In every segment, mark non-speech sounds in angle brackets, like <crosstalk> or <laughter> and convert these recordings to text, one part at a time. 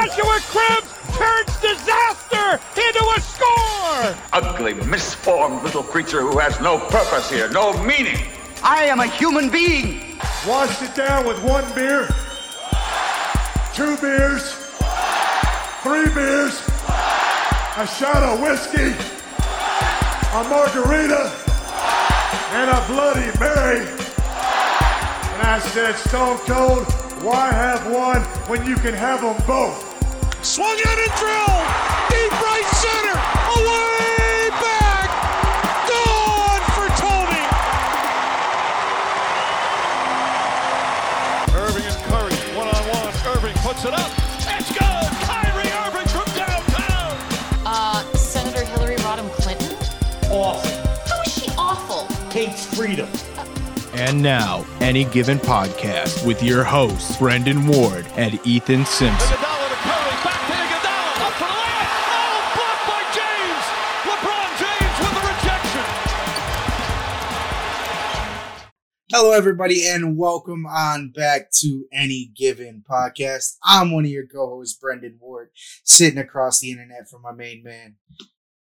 Joshua Cribbs turns disaster into a score! Ugly, misformed little creature who has no purpose here, no meaning. I am a human being. Washed it down with one beer, two beers, three beers, a shot of whiskey, a margarita, and a Bloody Mary. And I said, Stone Cold, why have one when you can have them both? Swung out and drilled! Deep right center! Away back! Gone for Tony! Irving and Curry, one on one. Irving puts it up. It's good! Kyrie Irving from downtown! Uh, Senator Hillary Rodham Clinton? Awful. How is she awful? Hates freedom. And now, Any Given Podcast with your hosts, Brendan Ward and Ethan Simpson. Hello, everybody, and welcome on back to Any Given Podcast. I'm one of your co-hosts, Brendan Ward, sitting across the internet from my main man.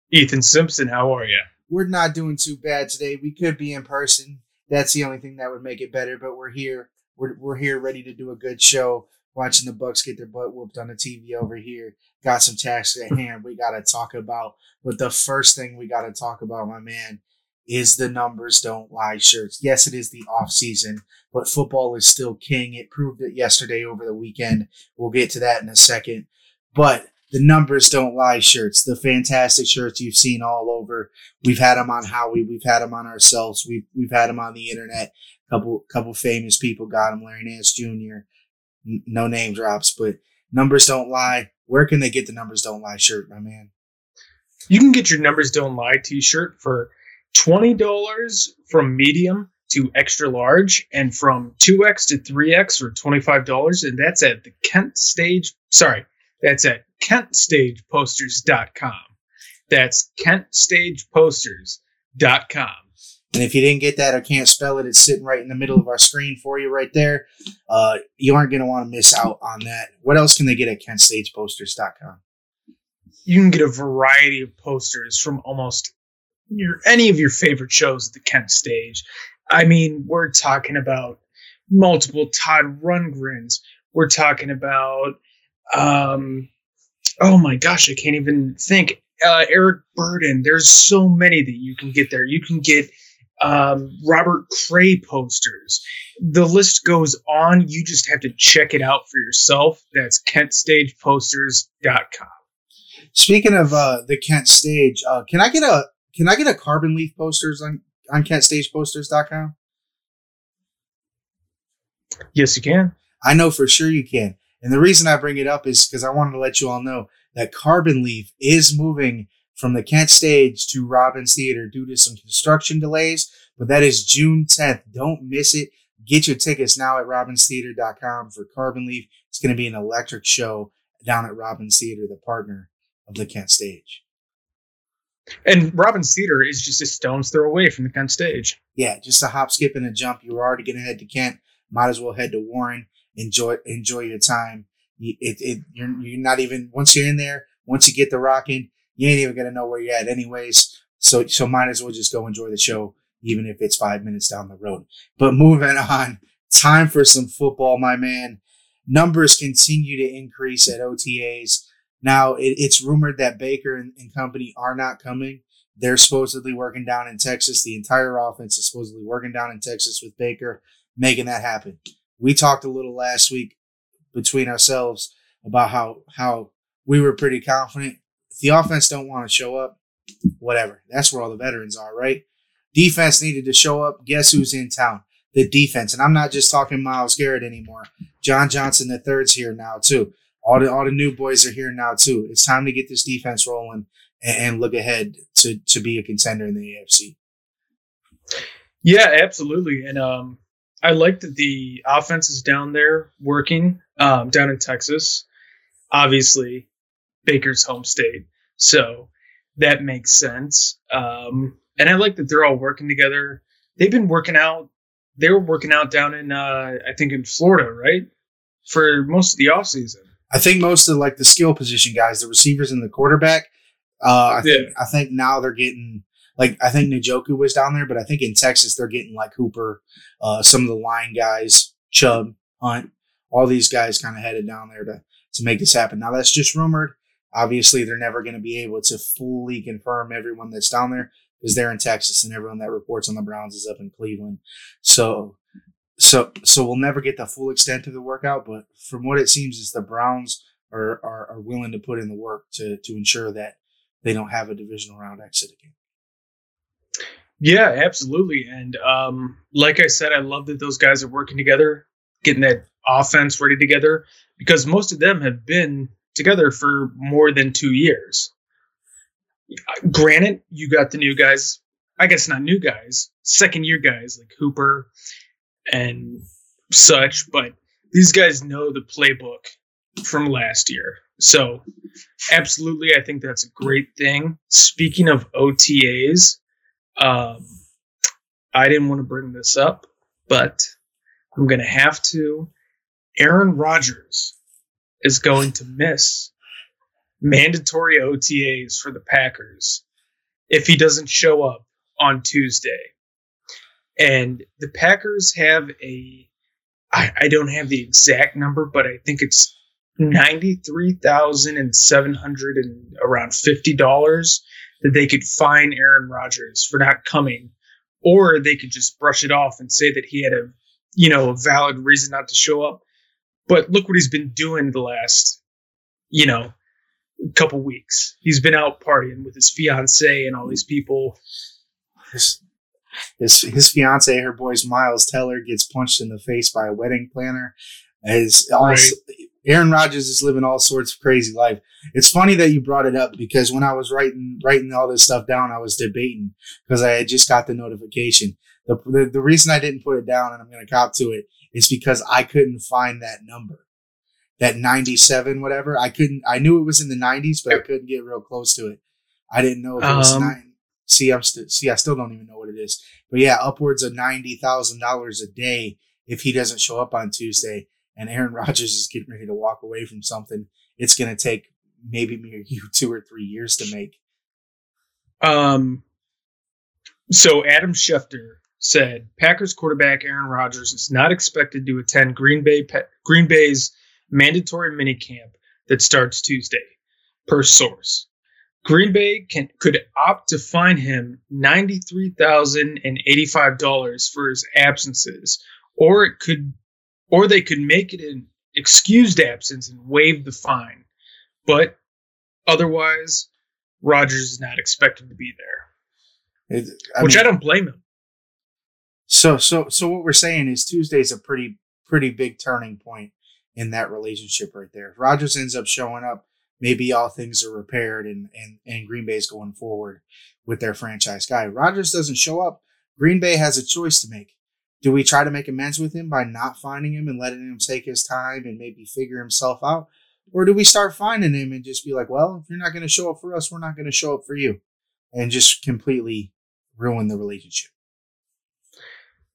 Ethan Simpson, how are you? We're not doing too bad today. We could be in person. That's the only thing that would make it better. But we're here. We're we're here, ready to do a good show. Watching the Bucks get their butt whooped on the TV over here. Got some tasks at hand. We got to talk about. But the first thing we got to talk about, my man, is the numbers don't lie shirts. Yes, it is the off season, but football is still king. It proved it yesterday over the weekend. We'll get to that in a second. But the numbers don't lie shirts, the fantastic shirts you've seen all over. We've had them on Howie. We've had them on ourselves. We've we've had them on the internet. Couple couple famous people got them. Larry Nance Jr. N- No name drops, but numbers don't lie. Where can they get the numbers don't lie shirt, my man? You can get your Numbers Don't Lie t shirt for $20 from medium to extra large and from 2X to 3X for $25. And that's at the Kent Stage. Sorry, that's at KentStagePosters.com. That's KentStagePosters.com. And if you didn't get that or can't spell it, it's sitting right in the middle of our screen for you right there. Uh, you aren't going to want to miss out on that. What else can they get at KentStagePosters.com? You can get a variety of posters from almost your any of your favorite shows at the Kent Stage. I mean, we're talking about multiple Todd Rundgrens. We're talking about, um, oh my gosh, I can't even think. Uh, Eric Burdon. There's so many that you can get there. You can get um, Robert Cray posters. The list goes on. You just have to check it out for yourself. That's KentStagePosters.com. Speaking of uh, the Kent Stage, uh, can I get a can I get a carbon leaf posters on on KentStagePosters.com? Yes, you can. I know for sure you can. And the reason I bring it up is because I wanted to let you all know that Carbon Leaf is moving from the Kent stage to Robins Theater due to some construction delays, but that is June 10th. Don't miss it. Get your tickets now at robinstheater.com for Carbon Leaf. It's going to be an electric show down at Robins Theater, the partner of the Kent stage. And Robins Theater is just a stone's throw away from the Kent Stage. Yeah, just a hop, skip, and a jump. You were already going to head to Kent. Might as well head to Warren. Enjoy enjoy your time. It, it, you're, you're not even once you're in there. Once you get the rocking, you ain't even gonna know where you're at, anyways. So so might as well just go enjoy the show, even if it's five minutes down the road. But moving <laughs> on, time for some football, my man. Numbers continue to increase at OTAs. Now it, it's rumored that Baker and, and company are not coming. They're supposedly working down in Texas. The entire offense is supposedly working down in Texas with Baker, making that happen. We talked a little last week between ourselves about how how we were pretty confident. If the offense don't want to show up, whatever. That's where all the veterans are, right? Defense needed to show up. Guess who's in town? The defense. And I'm not just talking Myles Garrett anymore. John Johnson the third's here now too. All the all the new boys are here now too. It's time to get this defense rolling and, and look ahead to to be a contender in the AFC. Yeah, absolutely. And um, I like that the offense is down there working um, down in Texas. Obviously, Baker's home state, so that makes sense. Um, and I like that they're all working together. They've been working out. They were working out down in, uh, I think, in Florida, right, for most of the offseason. I think most of like the skill position guys, the receivers and the quarterback, uh, I think I think now they're getting like I think Njoku was down there, but I think in Texas they're getting like Hooper, uh, some of the line guys, Chubb, Hunt, all these guys kind of headed down there to to make this happen. Now that's just rumored. Obviously, they're never going to be able to fully confirm everyone that's down there because they're in Texas and everyone that reports on the Browns is up in Cleveland. So, so, so we'll never get the full extent of the workout. But from what it seems, is the Browns are, are are willing to put in the work to to ensure that they don't have a divisional round exit again. Yeah, absolutely. And um, like I said, I love that those guys are working together, getting that offense ready together, because most of them have been together for more than two years. Granted, you got the new guys, I guess not new guys, second year guys like Hooper and such, but these guys know the playbook from last year. So, absolutely, I think that's a great thing. Speaking of OTAs, um, I didn't want to bring this up, but I'm going to have to. Aaron Rodgers is going to miss mandatory OTAs for the Packers if he doesn't show up on Tuesday. And the Packers have a, I, I don't have the exact number, but I think it's ninety-three thousand and around fifty dollars that they could fine Aaron Rodgers for not coming, or they could just brush it off and say that he had a, you know, a valid reason not to show up. But look what he's been doing the last, you know, couple weeks. He's been out partying with his fiance and all these people. His, his fiance, her boys Miles Teller, gets punched in the face by a wedding planner. As right. Aaron Rodgers is living all sorts of crazy life. It's funny that you brought it up because when I was writing writing all this stuff down, I was debating because I had just got the notification. The, the, the reason I didn't put it down, and I'm going to cop to it, is because I couldn't find that number, that 97 whatever. I couldn't. I knew it was in the 90s, but I couldn't get real close to it. I didn't know if it was um, nine. See, I'm still see. I still don't even know what it is. But yeah, upwards of ninety thousand dollars a day if he doesn't show up on Tuesday and Aaron <laughs> Rodgers is getting ready to walk away from something, it's going to take maybe me or you <laughs> two or three years to make. Um. So Adam Schefter said Packers quarterback Aaron Rodgers is not expected to attend Green Bay Green Bay's mandatory minicamp that starts Tuesday, per source. Green Bay can could opt to fine him ninety three thousand and eighty five dollars for his absences, or it could or they could make it an excused absence and waive the fine. But otherwise, Rodgers is not expected to be there, it, I which mean, I don't blame him. So, so, so what we're saying is Tuesday's a pretty, pretty big turning point in that relationship right there. If Rodgers ends up showing up, maybe all things are repaired and and and Green Bay's going forward with their franchise guy. Rodgers doesn't show up. Green Bay has a choice to make. Do we try to make amends with him by not finding him and letting him take his time and maybe figure himself out? Or do we start finding him and just be like, well, if you're not going to show up for us, we're not going to show up for you and just completely ruin the relationship?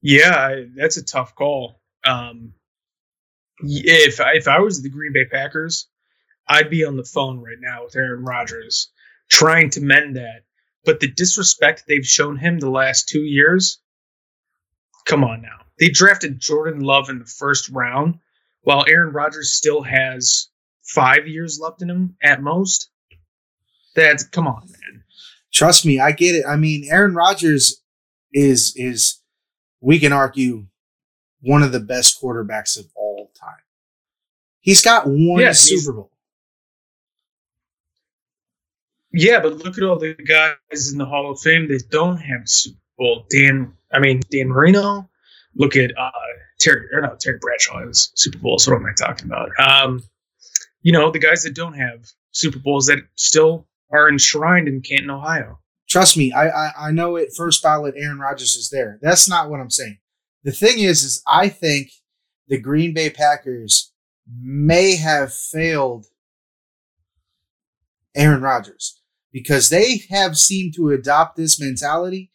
Yeah, that's a tough call. Um, if if I was the Green Bay Packers, I'd be on the phone right now with Aaron Rodgers trying to mend that. But the disrespect they've shown him the last two years, Come on now. They drafted Jordan Love in the first round, while Aaron Rodgers still has five years left in him at most. That's come on, man. Trust me, I get it. I mean, Aaron Rodgers is is we can argue one of the best quarterbacks of all time. He's got one yeah, Super Bowl. Yeah, but look at all the guys in the Hall of Fame that don't have Super Bowl. Dan I mean, Dan Marino. Look at uh, Terry, or no, Terry Bradshaw has Super Bowl. So what am I talking about? Um, you know, the guys that don't have Super Bowls that still are enshrined in Canton, Ohio. Trust me, I, I I know it. First ballot, Aaron Rodgers is there. That's not what I'm saying. The thing is, is I think the Green Bay Packers may have failed Aaron Rodgers because they have seemed to adopt this mentality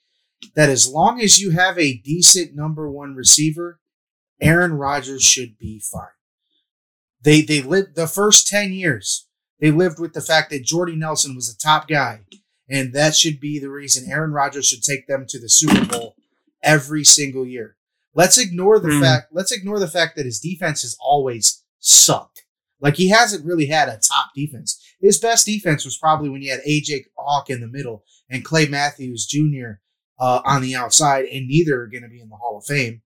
that as long as you have a decent number one receiver, Aaron Rodgers should be fine. They they lived the first ten years. They lived with the fact that Jordy Nelson was a top guy, and that should be the reason Aaron Rodgers should take them to the Super Bowl every single year. Let's ignore the Hmm. fact. Let's ignore the fact that his defense has always sucked. Like he hasn't really had a top defense. His best defense was probably when you had AJ Hawk in the middle and Clay Matthews Jr. Uh, on the outside, and neither are going to be in the Hall of Fame.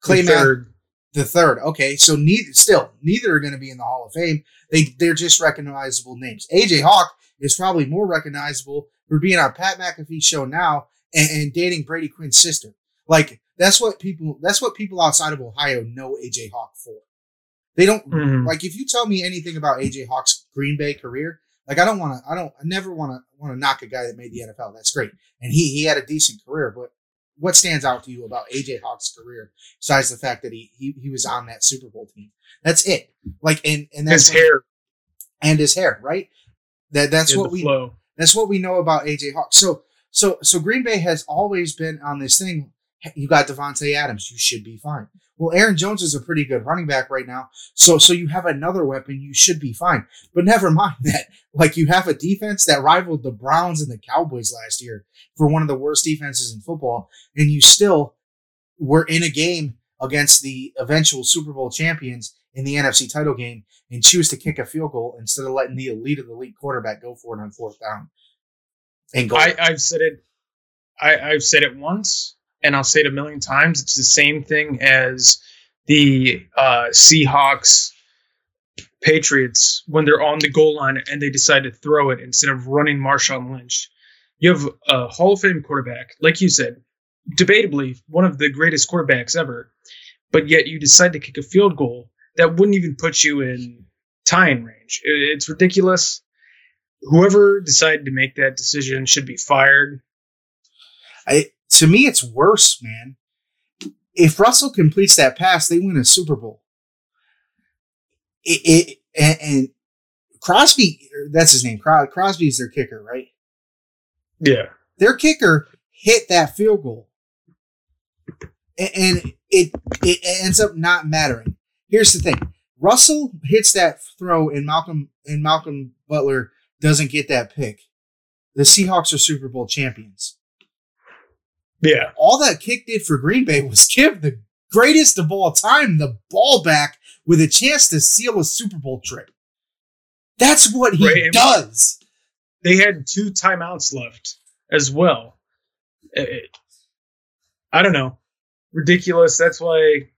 Clay The Matthews. third. The third. Okay, so neither still neither are going to be in the Hall of Fame. They they're just recognizable names. AJ Hawk is probably more recognizable for being on Pat McAfee's show now and, and dating Brady Quinn's sister. Like that's what people that's what people outside of Ohio know AJ Hawk for. They don't Mhm. like if you tell me anything about AJ Hawk's Green Bay career. Like I don't want to I don't I never want to want to knock a guy that made the NFL. That's great, and he he had a decent career. But what stands out to you about AJ Hawk's career besides the fact that he he, he was on that Super Bowl team? That's it. Like and and that's His hair, and his hair, right? That that's what we flow. that's what we know about AJ Hawk. So so so Green Bay has always been on this thing. You got Davante Adams, you should be fine. Well, Aaron Jones is a pretty good running back right now. So so you have another weapon, you should be fine. But never <laughs> mind that. Like you have a defense that rivaled the Browns and the Cowboys last year for one of the worst defenses in football, and you still were in a game against the eventual Super Bowl champions in the NFC title game and choose to kick a field goal instead of letting the elite of the elite quarterback go for it on fourth down. And go. I, I've said it. I, I've said it once, and I'll say it a million times. It's the same thing as the uh, Seahawks Patriots when they're on the goal line and they decide to throw it instead of running Marshawn Lynch. You have a Hall of Fame quarterback, like you said, debatably one of the greatest quarterbacks ever, but yet you decide to kick a field goal that wouldn't even put you in tying range. It's ridiculous. Whoever decided to make that decision should be fired. I, to me, it's worse, man. If Russell completes that pass, they win a Super Bowl. It, it and, and Crosby, er, that's his name. Cros- Crosby's their kicker, right? Yeah. Their kicker hit that field goal, A- and it it ends up not mattering. Here's the thing: Russell hits that throw, and Malcolm and Malcolm Butler doesn't get that pick. The Seahawks are Super Bowl champions Yeah. all that kick did for Green Bay was give the greatest of all time the ball back with a chance to seal a Super Bowl trip. That's what he Right, does. They had two timeouts left as well. Eh, eh, I don't know. Ridiculous. That's why,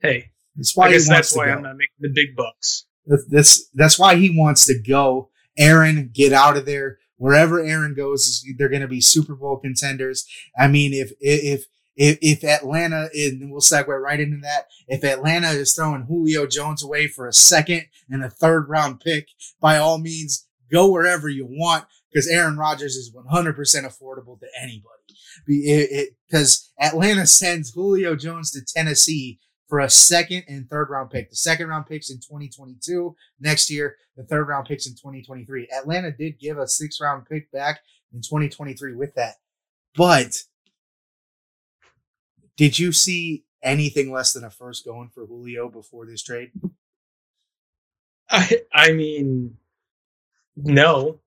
hey, That's why I guess that's why go. I'm not making the big bucks. That's that's why he wants to go. Aaron, get out of there. Wherever Aaron goes, they're going to be Super Bowl contenders. I mean, if if if if Atlanta, and we'll segue right into that. If Atlanta is throwing Julio Jones away for a second and a third round pick, by all means, go wherever you want because Aaron Rodgers is 100% affordable to anybody. Because Atlanta sends Julio Jones to Tennessee for a second and third round pick. The second round picks in 2022 next year. The third round picks in 2023. Atlanta did give a six round pick back in 2023 with that. But did you see anything less than a first going for Julio before this trade? I, I mean, no.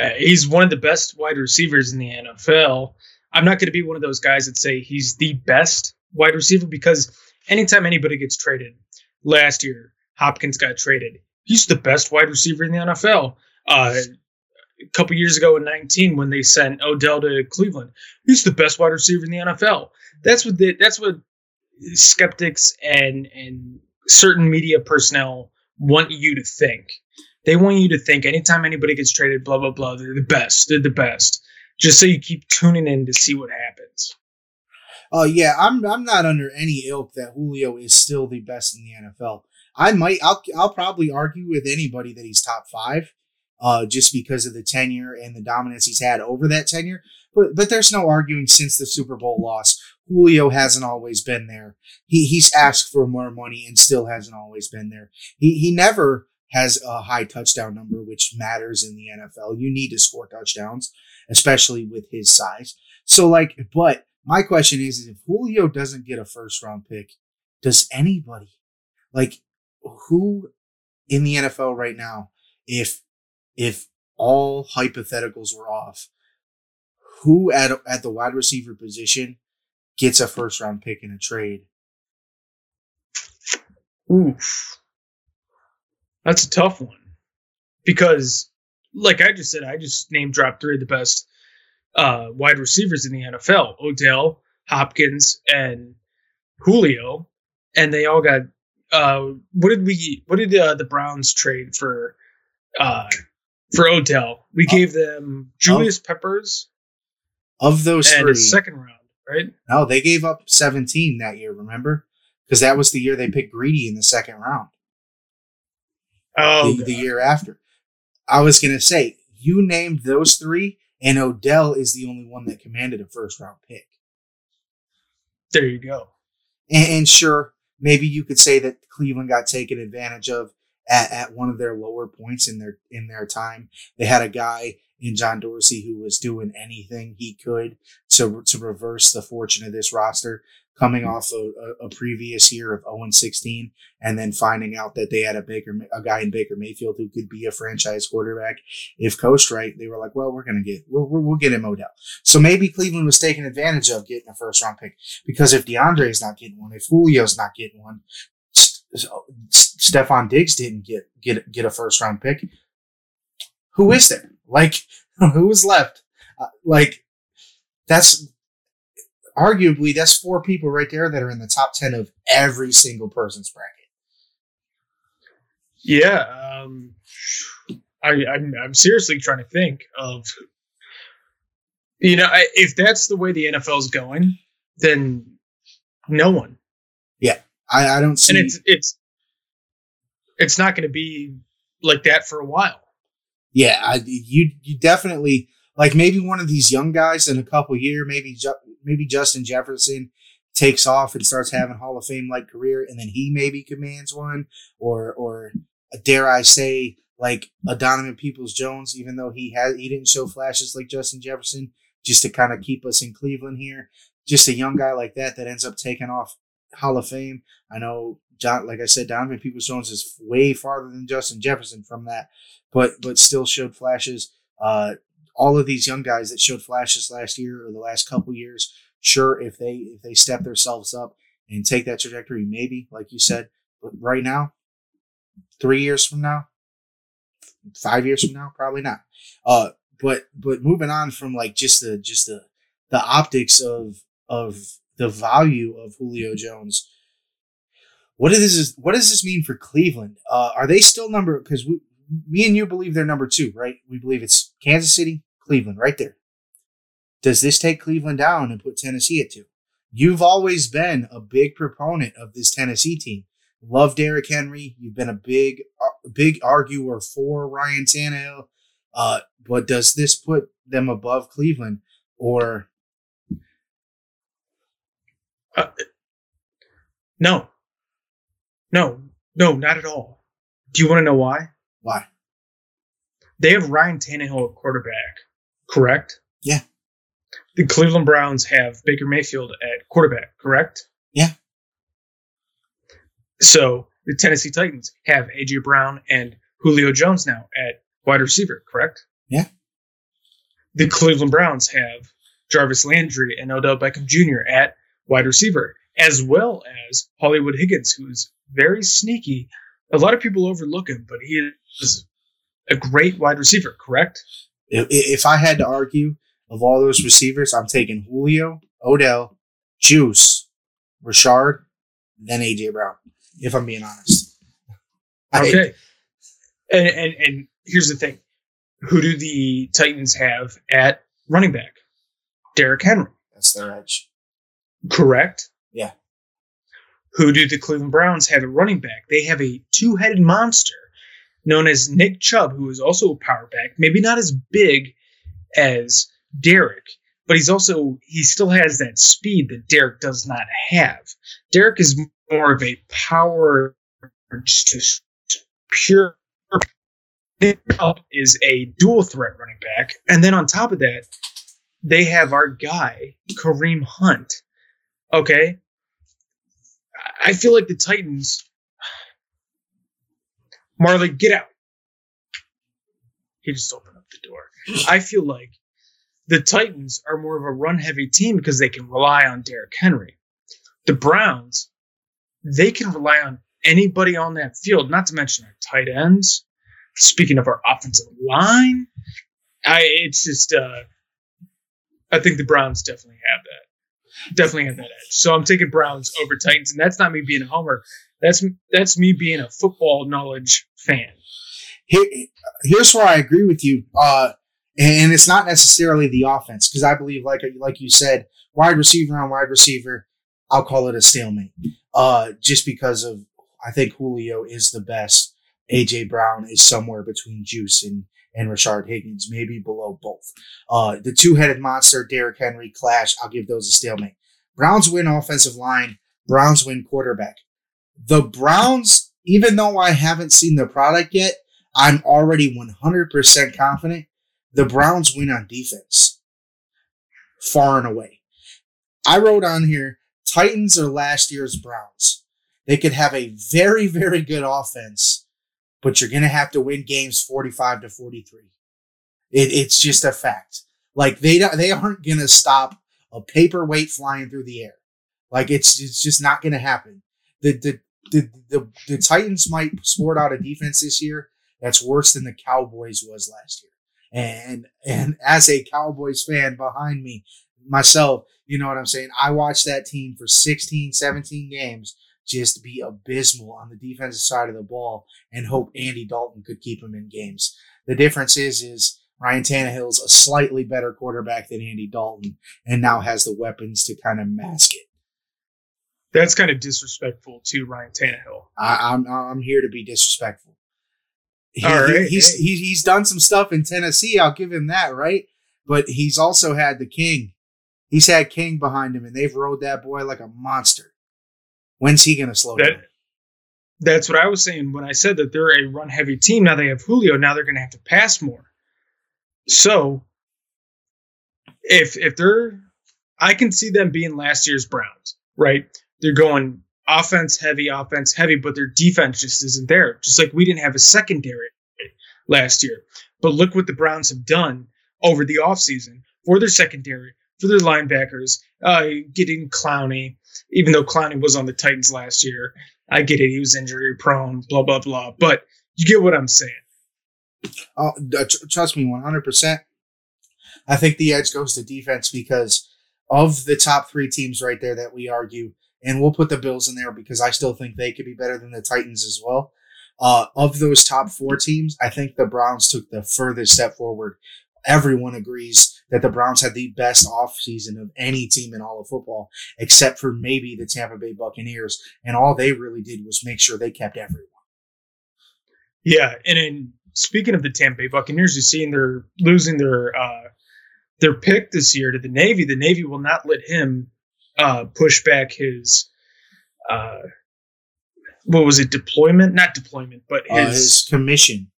Uh, he's one of the best wide receivers in the NFL. I'm not going to be one of those guys that say he's the best wide receiver because anytime anybody gets traded, last year Hopkins got traded. He's the best wide receiver in the NFL. Uh, a couple years ago in 19 when they sent Odell to Cleveland, he's the best wide receiver in the NFL. That's what the, that's what skeptics and and certain media personnel want you to think. They want you to think anytime anybody gets traded, blah blah blah, they're the best. They're the best. Just so you keep tuning in to see what happens. Oh yeah, I'm I'm not under any ilk that Julio is still the best in the NFL. I might I'll I'll probably argue with anybody that he's top five, uh, just because of the tenure and the dominance he's had over that tenure. But but there's no arguing since the Super Bowl loss. Julio hasn't always been there. He he's asked for more money and still hasn't always been there. He he never has a high touchdown number, which matters in the NFL. You need to score touchdowns, especially with his size. So like, but my question is, is if Julio doesn't get a first round pick, does anybody like who in the NFL right now, if if all hypotheticals were off, who at at the wide receiver position gets a first round pick in a trade? Oof. That's a tough one. Because, like I just said, I just name dropped three of the best uh, wide receivers in the NFL Odell, Hopkins, and Julio. And they all got. Uh, what did we? What did uh, the Browns trade for? Uh, for Odell, we gave them Julius Peppers Of those and three, a second round, right? no, they gave up 17 that year, remember? Because that was the year they picked Greedy in the second round. Oh, the, the year after. I was gonna say you named those three, and Odell is the only one that commanded a first round pick. there you go. And, and sure, maybe you could say that Cleveland got taken advantage of at, at one of their lower points in their in their time. They had a guy in John Dorsey who was doing anything he could to to reverse the fortune of this roster, coming off a, a, previous year of 0 16, and then finding out that they had a Baker a guy in Baker Mayfield who could be a franchise quarterback if coached right. They were like, well, we're gonna get we'll, we'll get him Odell. So maybe Cleveland was taking advantage of getting a first round pick because if DeAndre's not getting one, if Julio's not getting one, Stefon Diggs didn't get get get a first round pick. Who is there? Like <laughs> who is left? Uh, like that's arguably that's four people right there that are in the top ten of every single person's bracket. Yeah, um, I, I'm I'm seriously trying to think of, you know, I, if that's the way the NFL is going, then no one, I, I don't see. and it's it's it's not going to be like that for a while. Yeah, I, you you definitely like maybe one of these young guys in a couple year, maybe maybe Justin Jefferson takes off and starts having Hall of Fame like career, and then he maybe commands one, or or dare I say like a Donovan Peoples Jones, even though he had he didn't show flashes like Justin Jefferson, just to kind of keep us in Cleveland here. Just a young guy like that that ends up taking off Hall of Fame. I know John, like I said, Donovan Peoples Jones is way farther than Justin Jefferson from that, but but still showed flashes. Uh, all of these young guys that showed flashes last year or the last couple years, sure, if they if they step themselves up and take that trajectory, maybe like you said. But right now, three years from now, five years from now, probably not. Uh, but but moving on from like just the just the the optics of of the value of Julio Jones. What does this what does this mean for Cleveland? Uh, are they still number because me and you believe they're number two, right? We believe it's Kansas City, Cleveland, right there. Does this take Cleveland down and put Tennessee at two? You've always been a big proponent of this Tennessee team. Love Derrick Henry. You've been a big, uh, big arguer for Ryan Tannehill. Uh, but does this put them above Cleveland, or Uh, no, no, no, not at all. Do you want to know why? Why? They have Ryan Tannehill at quarterback, correct? Yeah. The Cleveland Browns have Baker Mayfield at quarterback, correct? Yeah. So the Tennessee Titans have AJ Brown and Julio Jones now at wide receiver, correct? Yeah. The Cleveland Browns have Jarvis Landry and Odell Beckham Jr. at wide receiver, as well as Hollywood Higgins, who's very sneaky. A lot of people overlook him, but he is a great wide receiver, correct? If, I had to argue of all those receivers, I'm taking Julio, Odell, Juice, Richard, then AJ Brown. If I'm being honest. I- Okay. And, and and here's the thing: who do the Titans have at running back? Derrick Henry, that's their edge. correct? Yeah. Who do the Cleveland Browns have at running back? They have a two-headed monster known as Nick Chubb, who is also a power back. Maybe not as big as Derrick, but he's also he still has that speed that Derrick does not have. Derrick is more of a power, just pure. Nick Chubb is a dual threat running back, and then on top of that, they have our guy Kareem Hunt. Okay, I feel like the Titans. Marley, get out. He just opened up the door. I feel like the Titans are more of a run heavy team because they can rely on Derrick Henry. The Browns, they can rely on anybody on that field, not to mention our tight ends. Speaking of our offensive line, I it's just uh I think the Browns definitely have that. Definitely have that edge. So I'm taking Browns over Titans, and that's not me being a homer. That's that's me being a football knowledge fan. Here, here's where I agree with you. Uh, and it's not necessarily the offense because I believe, like like you said, wide receiver on wide receiver, I'll call it a stalemate. Uh, just because of I think Julio is the best. AJ Brown is somewhere between Juice and and Rashard Higgins, maybe below both. Uh, the two headed monster, Derrick Henry, clash. I'll give those a stalemate. Browns win offensive line. Browns win quarterback. The Browns, even though I haven't seen the product yet, I'm already 100% confident the Browns win on defense. Far and away. I wrote on here Titans are last year's Browns. They could have a very, very good offense, but you're going to have to win games 45 to 43. It, it's just a fact. Like they they aren't going to stop a paperweight flying through the air. Like it's it's just not going to happen. The, the the the the Titans might sport out a defense this year that's worse than the Cowboys was last year. And and as a Cowboys fan behind me, myself, you know what I'm saying? I watched that team for 16, 17 games just be abysmal on the defensive side of the ball and hope Andy Dalton could keep him in games. The difference is is Ryan Tannehill's a slightly better quarterback than Andy Dalton and now has the weapons to kind of mask it. That's kind of disrespectful to Ryan Tannehill. I, I'm I'm here to be disrespectful. He, All right, he- he's hey. he, he's done some stuff in Tennessee. I'll give him that, right? But he's also had the King. He's had King behind him, and they've rode that boy like a monster. When's he gonna slow That- down? That's what I was saying when I said that they're a run heavy team. Now they have Julio. Now they're going to have to pass more. So if if they're, I can see them being last year's Browns, right? They're going offense heavy, offense heavy, but their defense just isn't there. Just like we didn't have a secondary last year. But look what the Browns have done over the offseason for their secondary, for their linebackers, uh, getting Clowney, even though Clowney was on the Titans last year. I get it. He was injury prone, blah, blah, blah. But you get what I'm saying. Uh, tr- trust me, one hundred percent. I think the edge goes to defense because of the top three teams right there that we argue, and we'll put the Bills in there because I still think they could be better than the Titans as well. Uh, of those top four teams, I think the Browns took the furthest step forward. Everyone agrees that the Browns had the best offseason of any team in all of football, except for maybe the Tampa Bay Buccaneers. And all they really did was make sure they kept everyone. Yeah, and in speaking of the Tampa Bay Buccaneers, you've seen they're losing their uh, their pick this year to the Navy. The Navy will not let him uh, push back his uh, what was it deployment? Not deployment, but uh, his, his commission.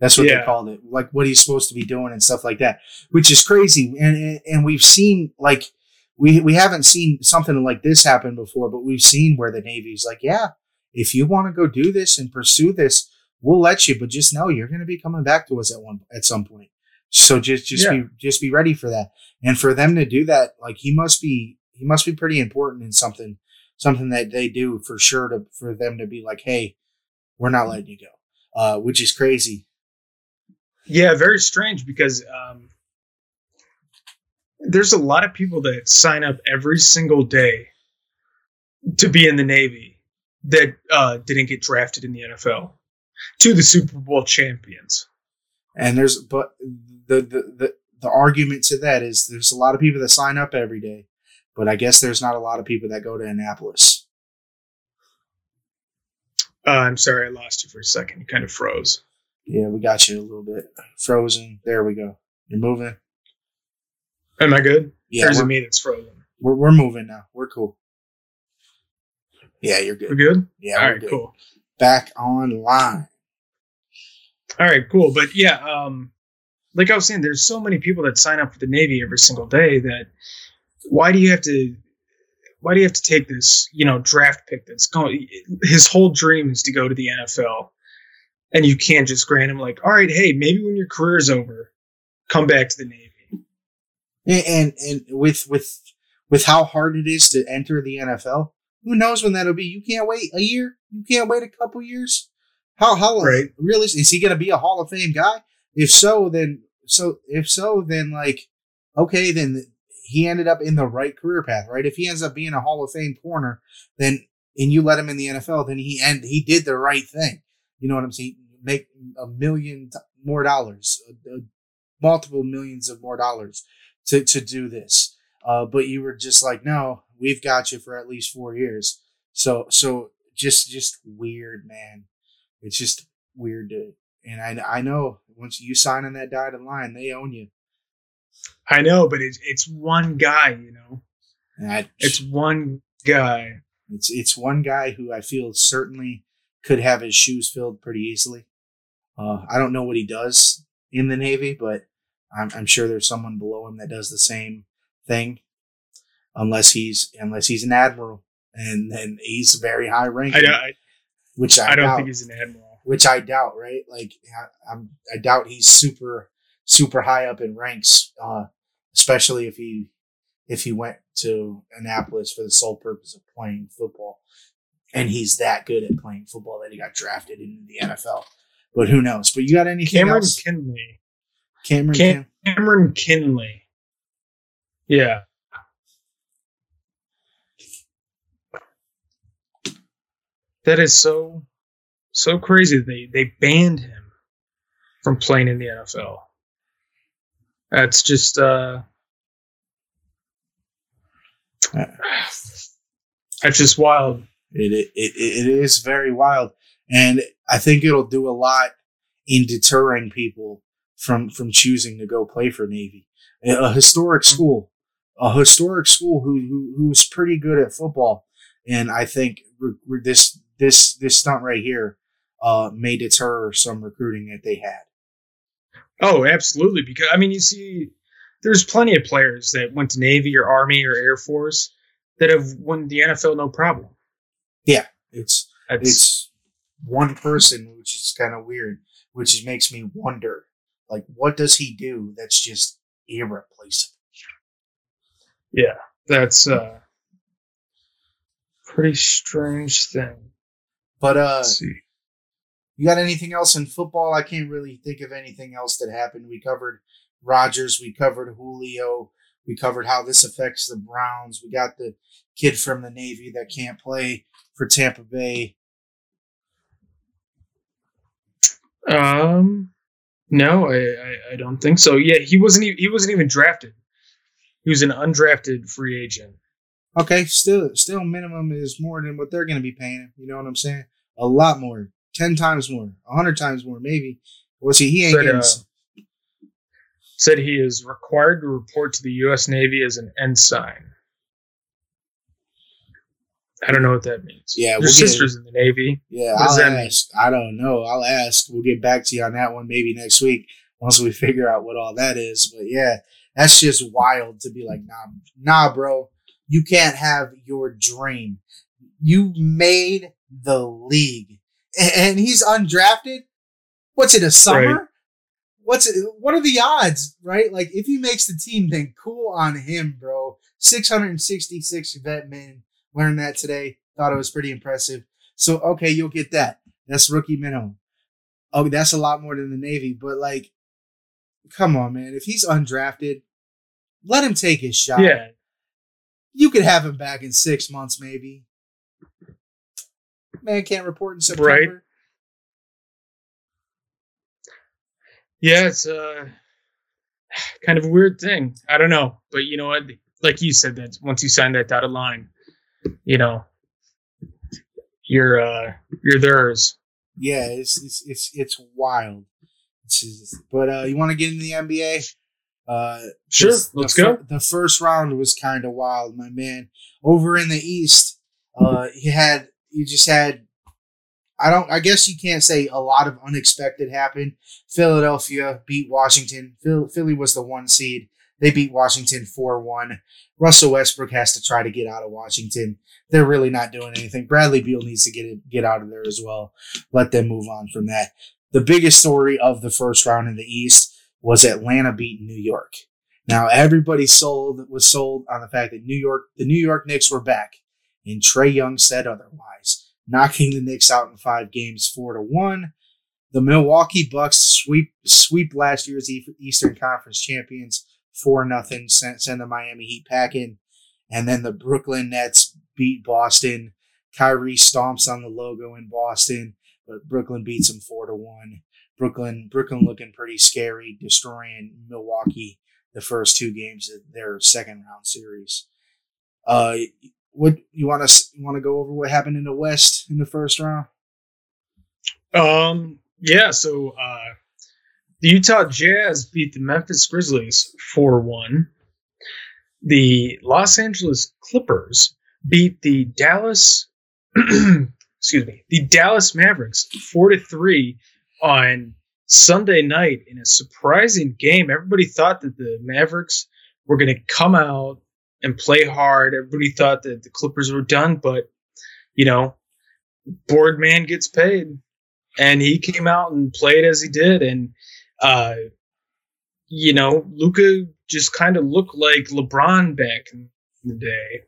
That's what they called it, like what he's supposed to be doing and stuff like that, which is crazy. And and- and we've seen like we we haven't seen something like this happen before, but we've seen where the Navy's like, yeah, if you want to go do this and pursue this, we'll let you, but just know you're going to be coming back to us at one at some point. So just just Yeah. be just be ready for that. And for them to do that, like he must be he must be pretty important in something something that they do for sure to for them to be like, hey, we're not letting you go, uh, which is crazy. Yeah, very strange because um, there's a lot of people that sign up every single day to be in the Navy that uh, didn't get drafted in the NFL to the Super Bowl champions. And there's but the the the, the argument to that is there's a lot of people that sign up every day, but I guess there's not a lot of people that go to Annapolis. Uh, I'm sorry, I lost you for a second. You kind of froze. Yeah, we got you a little bit frozen. There we go. You're moving. Am I good? Yeah, or is it we're, me that's frozen? we're we're moving now. We're cool. Yeah, you're good. We're good. Yeah, All we're right, good. cool. Back online. All right, cool. But yeah, um, like I was saying, there's so many people that sign up for the Navy every single day that why do you have to why do you have to take this, you know, draft pick that's going his whole dream is to go to the NFL. And you can't just grant him like, all right, hey, maybe when your career's over, come back to the Navy. And, and and with with with how hard it is to enter the NFL, who knows when that'll be? You can't wait a year. You can't wait a couple years. How how long? Right. Really, is he going to be a Hall of Fame guy? If so, then so if so, then like okay, then he ended up in the right career path, right? If he ends up being a Hall of Fame corner, then and you let him in the NFL, then he and he did the right thing. You know what I'm saying? Make a million more dollars, uh, uh, multiple millions of more dollars to to do this. Uh, but you were just like, no, we've got you for at least four years. So so just just weird, man. It's just weird to, and I I know once you sign on that dotted line, they own you. I know, but it's it's one guy, you know. I, It's one guy. It's it's one guy who I feel certainly could have his shoes filled pretty easily. Uh, I don't know what he does in the Navy, but I'm, I'm sure there's someone below him that does the same thing, unless he's unless he's an admiral, and then he's very high I, ranking, I, which I, I don't doubt, think he's an admiral. which I doubt, right? Like I, I'm I doubt he's super super high up in ranks, uh, especially if he if he went to Annapolis for the sole purpose of playing football. And he's that good at playing football that he got drafted into the NFL. But who knows? But you got anything Cameron else? Kinley. Cameron Cam- Kim? Cameron Kinley. Yeah. That is so so crazy. They they banned him from playing in the NFL. That's just uh <sighs> that's just wild. It, it, it, it is very wild. And I think it'll do a lot in deterring people from, from choosing to go play for Navy. A, historic school, a historic school who, who, who's pretty good at football. And I think this, this, this stunt right here, uh, may deter some recruiting that they had. Oh, absolutely. Because I mean, you see, there's plenty of players that went to Navy or Army or Air Force that have won the NFL no problem. Yeah, it's, That's, it's one person, which is kind of weird, which is, makes me wonder, like, what does he do that's just irreplaceable? yeah, that's a pretty strange thing. But uh, you got anything else in football? I can't really think of anything else that happened. We covered Rodgers, we covered Julio, we covered how this affects the Browns. We got the kid from the Navy that can't play for Tampa Bay. Um, no, I, I, I don't think so. Yeah, he wasn't. e- He wasn't even drafted. He was an undrafted free agent. Okay, still, still minimum is more than what they're going to be paying him. You know what I'm saying? A lot more, ten times more, a hundred times more, maybe. Well, see, he ain't But, getting. uh, Said he is required to report to the U.S. Navy as an ensign. I don't know what that means. Yeah, your we'll get- sister's in the Navy. Yeah, I'll that mean? ask. I don't know. I'll ask. We'll get back to you on that one maybe next week once we figure out what all that is. But yeah, that's just wild to be like, nah, nah, bro. You can't have your dream. You made the league, and he's undrafted. What's it? A summer? Right. What's it? What are the odds? Right? Like if he makes the team, then cool on him, bro. Six hundred and sixty-six vet men learned that today. Thought it was pretty impressive. So okay, you'll get that. That's rookie minimum. Oh, that's a lot more than the Navy, but like, come on, man. If he's undrafted, let him take his shot. Yeah, You could have him back in six months, maybe. Man can't report in September. Right. yeah, it's uh <sighs> kind of a weird thing. I don't know, but you know what? Like you said, that once you sign that dotted line, you know, you're uh you're theirs. Yeah, it's it's it's, it's wild. It's just- but uh, you want to get into the NBA? Uh, Sure, let's the go. the first round was kind of wild, my man. Over in the East, uh, you had you just had. I don't. I guess you can't say a lot of unexpected happened. Philadelphia beat Washington. Philly was the one seed. They beat Washington four one. Russell Westbrook has to try to get out of Washington. They're really not doing anything. Bradley Beal needs to get get out of there as well. Let them move on from that. the biggest story of the first round in the East was Atlanta beating New York. Now everybody sold was sold on the fact that New York, the New York Knicks were back, and Trae Young said otherwise, knocking the Knicks out in five games, four to one. The Milwaukee Bucks sweep sweep last year's Eastern Conference champions four nothing. Send, send the Miami Heat packing, and then the Brooklyn Nets beat Boston. Kyrie stomps on the logo in Boston, but Brooklyn beats them four to one. Brooklyn Brooklyn looking pretty scary, destroying Milwaukee the first two games of their second round series. Uh, what you want to want to go over what happened in the West in the first round? Um, yeah. So uh, the Utah Jazz beat the Memphis Grizzlies four one. The Los Angeles Clippers beat the Dallas. <clears throat> excuse me, the Dallas Mavericks four to three on Sunday night in a surprising game. Everybody thought that the Mavericks were going to come out and play hard. Everybody thought that the Clippers were done, but you know, board man gets paid, and he came out and played as he did, and uh, you know, Luka just kind of looked like LeBron back in the day.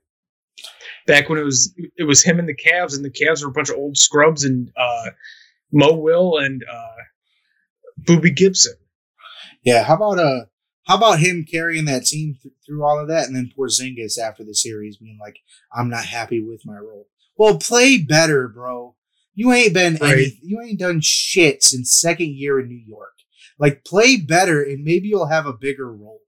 Back when it was it was him and the Cavs, and the Cavs were a bunch of old scrubs and uh, Mo Will and uh, Boobie Gibson. Yeah, how about uh how about him carrying that team th- through all of that, and then Porzingis after the series being like, "I'm not happy with my role." Well, play better, bro. You ain't been Right. any, you ain't done shit since second year in New York. Like, play better, and maybe you'll have a bigger role.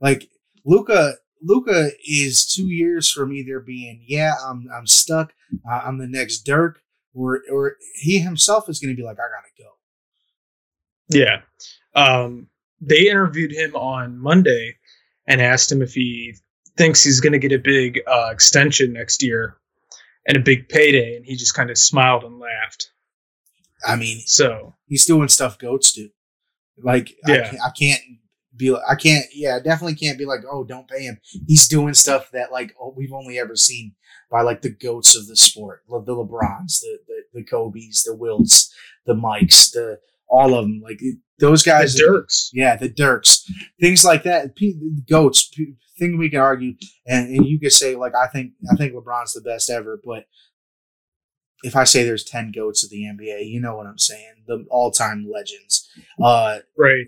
Like Luka, Luka is two years from either being, yeah, I'm I'm stuck, uh, I'm the next Dirk, or or he himself is going to be like, I gotta go. Yeah. Um, they interviewed him on Monday and asked him if he thinks he's going to get a big uh, extension next year and a big payday, and he just kind of smiled and laughed. I mean, So he's doing stuff goats do. Like I Yeah. can't, I can't be I can't yeah, I definitely can't be like, oh, don't pay him. He's doing stuff that like oh, we've only ever seen by like the goats of the sport. The LeBrons, the the, the Kobe's, the Wilts, the Mikes, the all of them. Like those guys the Dirks. yeah, the Dirks, things like that. P- goats, p- thing we can argue, and, and you could say like I think I think LeBron's the best ever, but if I say there's ten goats of the NBA, you know what I'm saying, the all time legends. Uh, Right.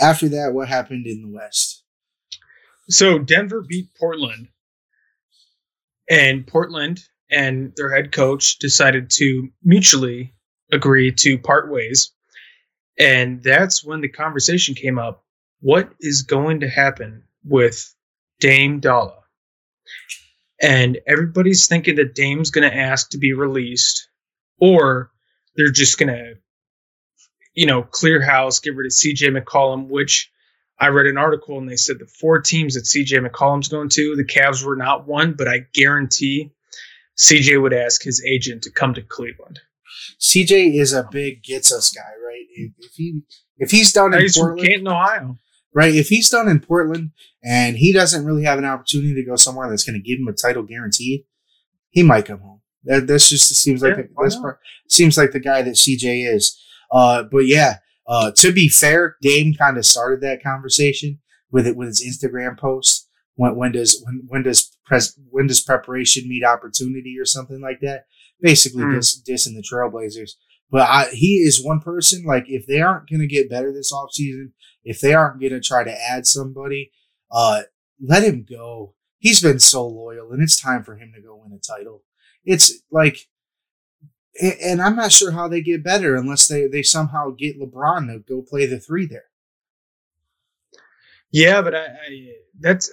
after that, what happened in the West? So Denver beat Portland, and Portland and their head coach decided to mutually agree to part ways. And that's when the conversation came up what is going to happen with Dame Dolla? And everybody's thinking that Dame's going to ask to be released, or they're just going to, you know, clear house, get rid of CJ McCollum, which I read an article and they said the four teams that CJ McCollum's going to, the Cavs were not one, but I guarantee CJ would ask his agent to come to Cleveland. CJ is a big gets us guy, right? If, if he if he's down in He's Portland, Canton, Ohio. Right? If he's done in Portland and he doesn't really have an opportunity to go somewhere that's going to give him a title guaranteed, he might come home. That that's just seems like Yeah, the, why part, seems like the guy that CJ is. Uh, but yeah, uh, to be fair, Dame kind of started that conversation with it with his Instagram post. When when does when when does pres when does preparation meet opportunity or something like that? Basically, Hmm. dis, dissing the Trailblazers. But I, he is one person. Like if they aren't going to get better this offseason, if they aren't going to try to add somebody, uh, let him go. He's been so loyal, and it's time for him to go win a title. It's like, and I'm not sure how they get better unless they they somehow get LeBron to go play the three there. Yeah, but I, I that's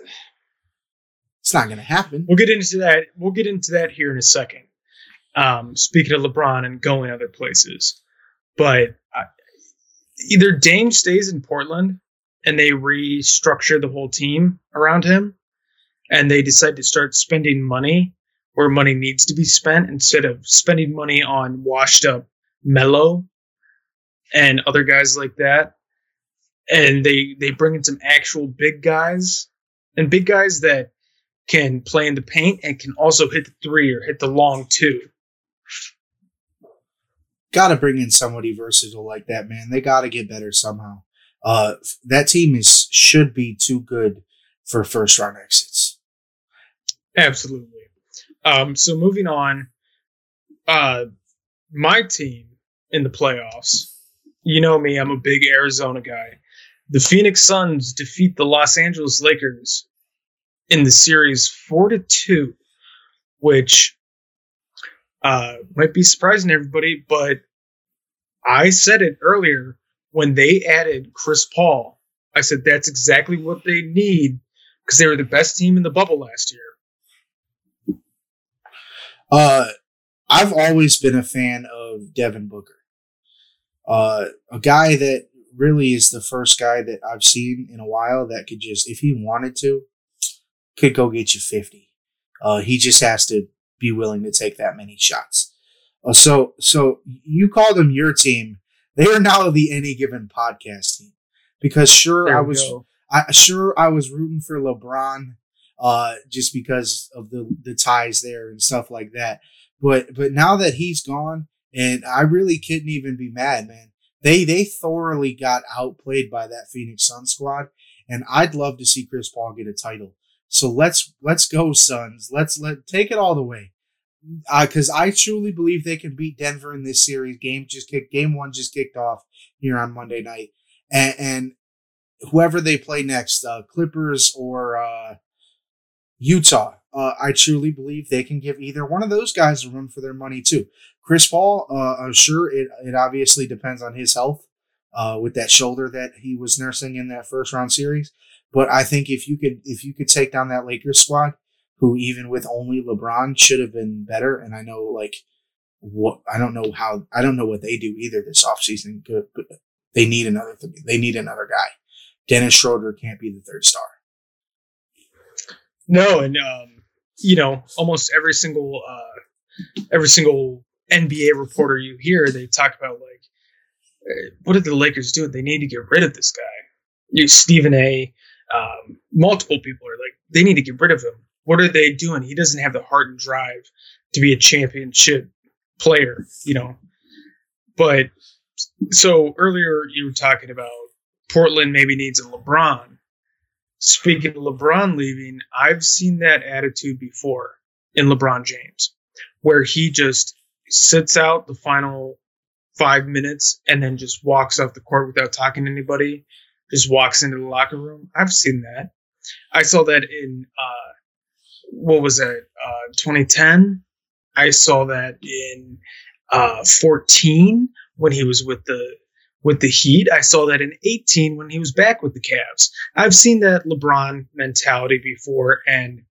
It's not going to happen. we'll get into that. We'll get into that here in a second. Um, speaking of LeBron and going other places, but I, either Dame stays in Portland and they restructure the whole team around him, and they decide to start spending money where money needs to be spent instead of spending money on washed up Melo and other guys like that. And they they bring in some actual big guys and big guys that can play in the paint and can also hit the three or hit the long two. Got to bring in somebody versatile like that, man. They got to get better somehow. Uh, that team is should be too good for first round exits. Absolutely. Um, so moving on, uh, my team in the playoffs. You know me, I'm a big Arizona guy. The Phoenix Suns defeat the Los Angeles Lakers in the series four to two, which uh, might be surprising everybody, but I said it earlier when they added Chris Paul. I said that's exactly what they need because they were the best team in the bubble last year. Uh, I've always been a fan of Devin Booker. Uh, a guy that really is the first guy that I've seen in a while that could just, if he wanted to, could go get you 50. Uh, he just has to be willing to take that many shots. Uh, so, so you call them your team. They are now the any given podcast team because sure I was, go. I sure I was rooting for LeBron, uh, just because of the the ties there and stuff like that. But but now that he's gone, and I really couldn't even be mad, man. They they thoroughly got outplayed by that Phoenix Sun squad, and I'd love to see Chris Paul get a title. So let's let's go Suns. Let's let take it all the way. Because I truly believe they can beat Denver in this series. Game just kicked. Game one just kicked off here on Monday night, and, and whoever they play next, uh, Clippers or uh, Utah, uh, I truly believe they can give either one of those guys a run for their money too. Chris Paul, uh, I'm sure it it obviously depends on his health uh, with that shoulder that he was nursing in that first round series. But I think if you could if you could take down that Lakers squad, who even with only LeBron should have been better, and I know like what I don't know how I don't know what they do either this offseason. They need another they need another guy. Dennis Schroeder can't be the third star. No, and um, you know, almost every single uh, every single NBA reporter you hear, they talk about like, uh, what did the Lakers do? They need to get rid of this guy. You, Stephen A. Um, multiple people are like, they need to get rid of him. What are they doing? He doesn't have the heart and drive to be a championship player, you know. But so earlier you were talking about Portland maybe needs a LeBron. Speaking of LeBron leaving, I've seen that attitude before in LeBron James, where he just sits out the final five minutes and then just walks off the court without talking to anybody, just walks into the locker room. I've seen that. I saw that in, uh, what was that, uh, 2010? I saw that in uh, 14 when he was with the with the Heat. I saw that in 18 when he was back with the Cavs. I've seen that LeBron mentality before, and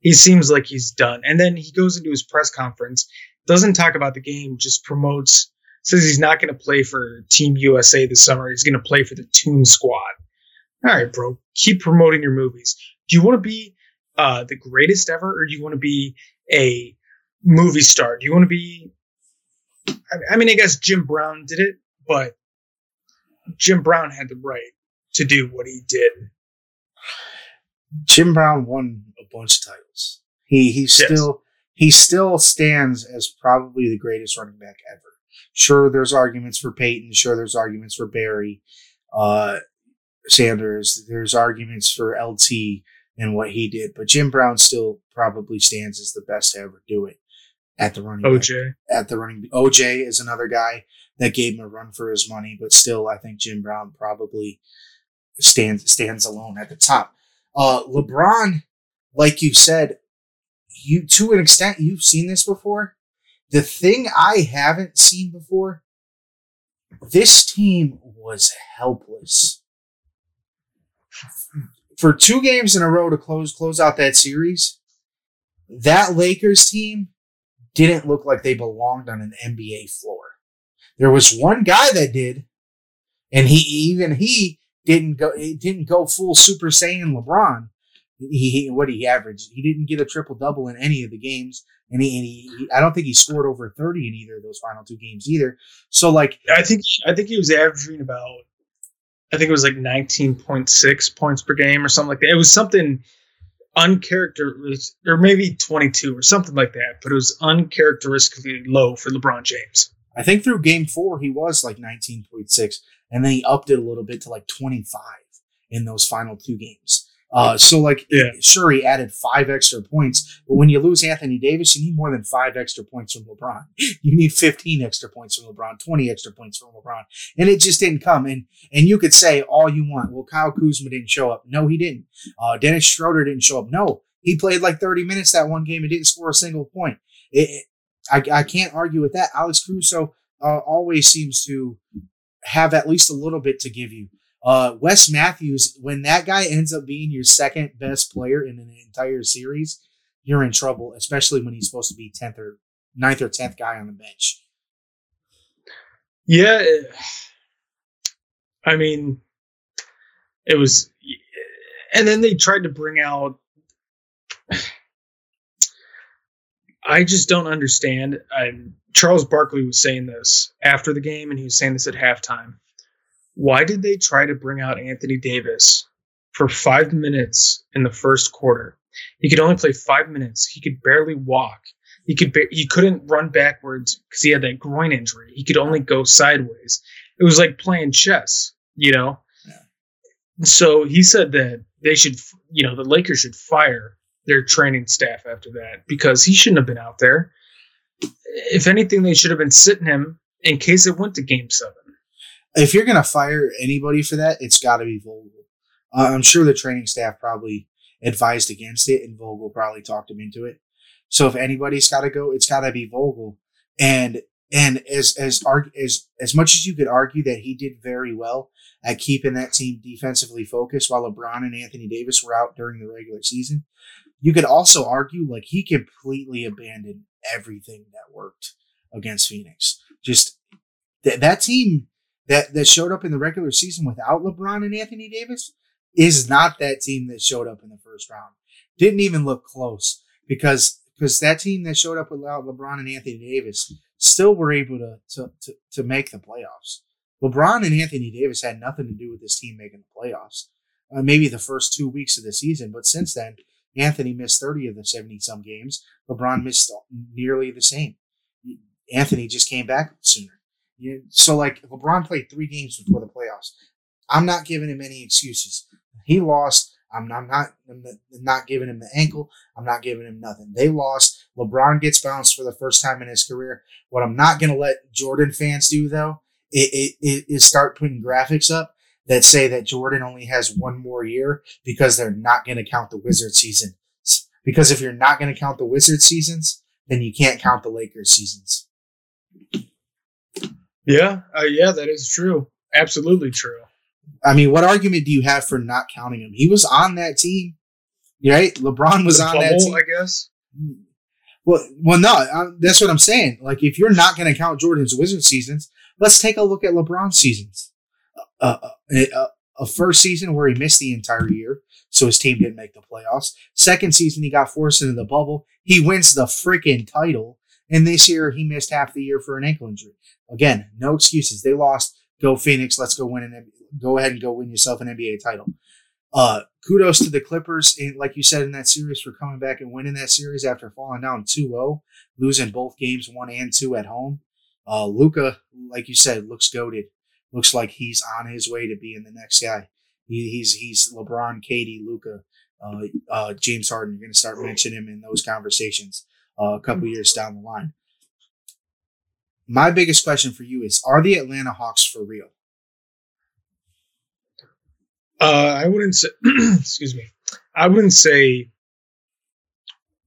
he seems like he's done. And then he goes into his press conference, doesn't talk about the game, just promotes, says he's not going to play for Team USA this summer. He's going to play for the Toon Squad. All right, bro, keep promoting your movies. Do you want to be uh, the greatest ever, or do you want to be a movie star? Do you want to be? I- I mean, I guess Jim Brown did it, but Jim Brown had the right to do what he did. Jim Brown won a bunch of titles. He he still he still stands as probably the greatest running back ever. Sure, there's arguments for Peyton. Sure, there's arguments for Barry, uh, Sanders. There's arguments for LT and what he did, but Jim Brown still probably stands as the best to ever do it at the running back OJ. at the running. OJ is another guy that gave him a run for his money, but still, I think Jim Brown probably stands stands alone at the top. Uh, LeBron, like you said, you to an extent you've seen this before. The thing I haven't seen before, this team was helpless for two games in a row to close close out that series. That Lakers team didn't look like they belonged on an NBA floor. There was one guy that did, and he even he didn't go he didn't go full Super Saiyan LeBron. He, what he averaged. He didn't get a triple double in any of the games, and he, and he, I don't think he scored over thirty in either of those final two games either. So like I think I think he was averaging about I think it was like 19.6 points per game or something like that. It was something uncharacteristic or maybe 22 or something like that, but it was uncharacteristically low for LeBron James. I think through game four he was like 19.6, and then he upped it a little bit to like 25 in those final two games. Uh, so like, Yeah. sure, he added five extra points, but when you lose Anthony Davis, you need more than five extra points from LeBron. <laughs> You need 15 extra points from LeBron, 20 extra points from LeBron, and it just didn't come. And and you could say all you want. Well, Kyle Kuzma didn't show up. No, he didn't. Uh, Dennis Schroeder didn't show up. No, he played like 30 minutes that one game and didn't score a single point. It, I, I can't argue with that. Alex Caruso uh, always seems to have at least a little bit to give you. Uh, Wes Matthews, when that guy ends up being your second best player in an entire series, you're in trouble, especially when he's supposed to be 10th or 9th or 10th guy on the bench. Yeah, I mean, it was, and then they tried to bring out. I just don't understand. And Charles Barkley was saying this after the game, and he was saying this at halftime. Why did they try to bring out Anthony Davis for five minutes in the first quarter? He could only play five minutes. He could barely walk. He could ba- he couldn't run backwards because he had that groin injury. He could only go sideways. It was like playing chess, you know. So he said that they should, you know, the Lakers should fire their training staff after that because he shouldn't have been out there. If anything, they should have been sitting him in case it went to Game Seven. If you're going to fire anybody for that, it's got to be Vogel. Uh, I'm sure the training staff probably advised against it, and Vogel probably talked him into it. So if anybody's got to go, it's got to be Vogel. And and as as as as much as you could argue that he did very well at keeping that team defensively focused while LeBron and Anthony Davis were out during the regular season, you could also argue like he completely abandoned everything that worked against Phoenix. Just that that team that that showed up in the regular season without LeBron and Anthony Davis is not that team that showed up in the first round. Didn't even look close because because that team that showed up without LeBron and Anthony Davis still were able to to to, to make the playoffs. LeBron and Anthony Davis had nothing to do with this team making the playoffs. Uh, maybe the first two weeks of the season, but since then, Anthony missed 30 of the 70 some games. LeBron missed nearly the same. Anthony just came back sooner. You, so, like, LeBron played three games before the playoffs. I'm not giving him any excuses. He lost. I'm not, I'm not, I'm not giving him the ankle. I'm not giving him nothing. They lost. LeBron gets bounced for the first time in his career. What I'm not going to let Jordan fans do, though, it, it, it is start putting graphics up that say that Jordan only has one more year because they're not going to count the Wizard season. Because if you're not going to count the Wizard seasons, then you can't count the Lakers seasons. Yeah, uh, yeah, that is true. Absolutely true. I mean, what argument do you have for not counting him? He was on that team, right? LeBron was The on that bubble, team. I guess. Well, well, no, uh, that's what I'm saying. Like, if you're not going to count Jordan's Wizard seasons, let's take a look at LeBron's seasons. Uh, uh, a, a first season where he missed the entire year, so his team didn't make the playoffs. Second season, he got forced into the bubble. He wins the freaking title. And this year, he missed half the year for an ankle injury. Again, no excuses. They lost. Go Phoenix. Let's go win an. Go ahead and go win yourself an NBA title. Uh, kudos to the Clippers, in, like you said in that series, for coming back and winning that series after falling down 2-0, losing both games one and two at home. Uh, Luka, like you said, looks goaded. Looks like he's on his way to being the next guy. He, he's he's LeBron, KD, Luka, uh, uh, James Harden. You're going to start mentioning him in those conversations uh, a couple years down the line. My biggest question for you is: Are the Atlanta Hawks for real? Uh, I wouldn't say. <clears throat> excuse me. I wouldn't say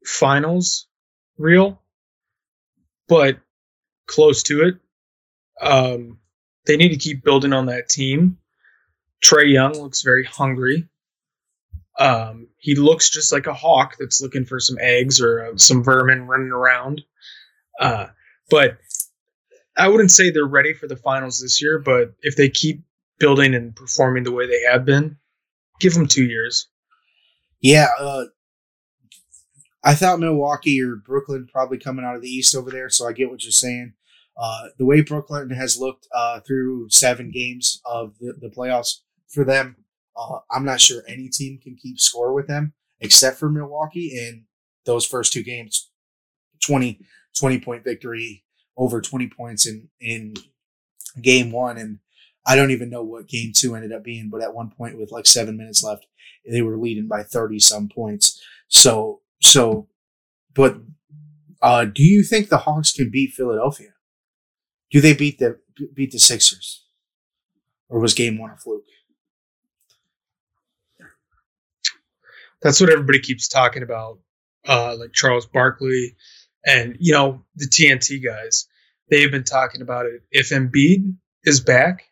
finals real, but close to it. Um, they need to keep building on that team. Trae Young looks very hungry. Um, he looks just like a hawk that's looking for some eggs or uh, some vermin running around. Uh, but I wouldn't say they're ready for the finals this year. But if they keep building and performing the way they have been, give them two years. Yeah, uh, I thought Milwaukee or Brooklyn probably coming out of the East over there, so I get what you're saying. Uh, the way Brooklyn has looked uh, through seven games of the, the playoffs for them, uh, I'm not sure any team can keep score with them except for Milwaukee in those first two games. 20, 20 point victory over 20 points in in game one, and I don't even know what game two ended up being, but at one point with like seven minutes left, they were leading by 30 some points. So so, but uh, do you think the Hawks can beat Philadelphia? Do they beat the beat the Sixers, or was game one a fluke? That's what everybody keeps talking about. Uh, like Charles Barkley and you know the TNT guys. They've been talking about it. If Embiid is back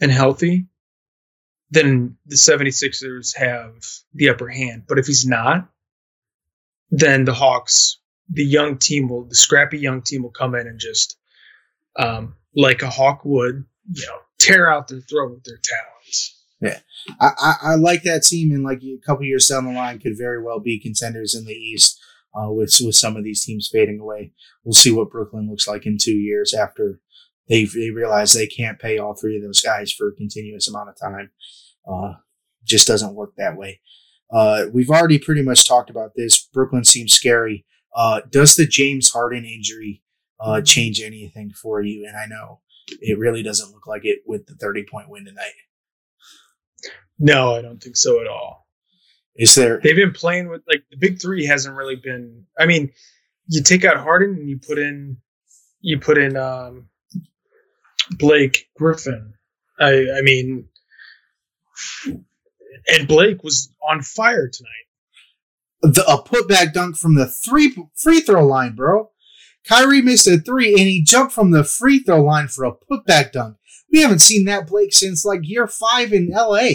and healthy, then the 76ers have the upper hand. But if he's not, then the Hawks, the young team will, the scrappy young team will come in and just, um, like a hawk would, you know, tear out their throat with their talons. Yeah, I, I, I like that team, and like a couple years down the line, could very well be contenders in the East. Uh, with with some of these teams fading away, we'll see what Brooklyn looks like in two years after they they realize they can't pay all three of those guys for a continuous amount of time. Uh, just doesn't work that way. Uh, we've already pretty much talked about this. Brooklyn seems scary. Uh, does the James Harden injury uh, change anything for you? And I know it really doesn't look like it with the 30 point win tonight. No, I don't think so at all. Is there? They've been playing with like the big three hasn't really been. I mean, you take out Harden and you put in, you put in um, Blake Griffin. I I mean, and Blake was on fire tonight. The, a putback dunk from the three free throw line, bro. Kyrie missed a three and he jumped from the free throw line for a putback dunk. We haven't seen that Blake since like year five in LA.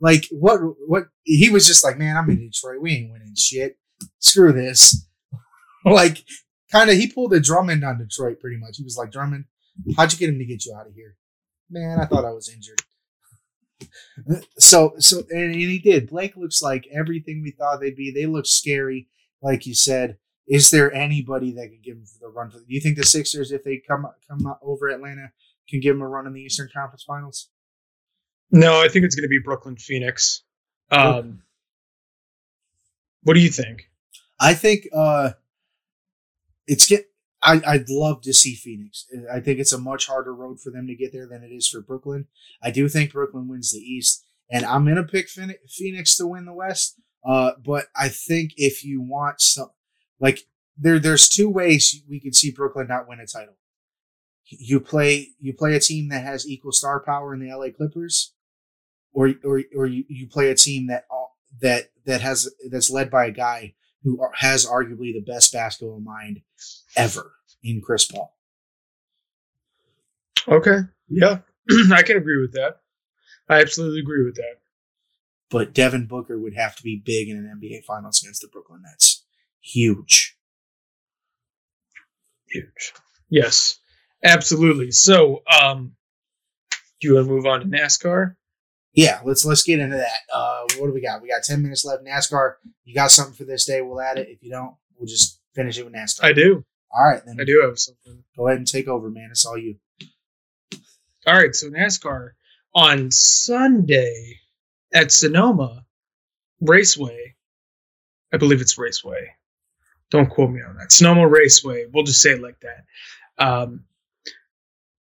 Like what? What? He was just like, man, I'm in Detroit. We ain't winning shit. Screw this. <laughs> like, kind of, he pulled a Drummond on Detroit pretty much. He was like, Drummond, how'd you get him to get you out of here? Man, I thought I was injured. <laughs> So, so, and, and he did. Blake looks like everything we thought they'd be. They look scary, like you said. Is there anybody that can give them the run? Do you think the Sixers, if they come come over Atlanta, can give them a run in the Eastern Conference Finals? No, I think it's going to be Brooklyn Phoenix. Um, what do you think? I think uh, it's get. I, I'd love to see Phoenix. I think it's a much harder road for them to get there than it is for Brooklyn. I do think Brooklyn wins the East, and I'm gonna pick Phoenix to win the West. Uh, but I think if you want some, like there, there's two ways we could see Brooklyn not win a title. You play, you play a team that has equal star power in the LA Clippers, or or or you, you play a team that that that has that's led by a guy who has arguably the best basketball mind ever in Chris Paul. Okay. Yeah. <clears throat> I can agree with that. I absolutely agree with that. But Devin Booker would have to be big in an NBA Finals against the Brooklyn Nets. Huge. Huge. Yes. Absolutely. So, um, do you want to move on to NASCAR? Yeah, let's let's get into that. Uh, what do we got? We got ten minutes left. NASCAR. You got something for this day? We'll add it. If you don't, we'll just finish it with NASCAR. I do. All right, then I do have something. Go ahead and take over, man. It's all you. All right, so NASCAR on Sunday at Sonoma Raceway. I believe it's Raceway. Don't quote me on that. Sonoma Raceway. We'll just say it like that. Um,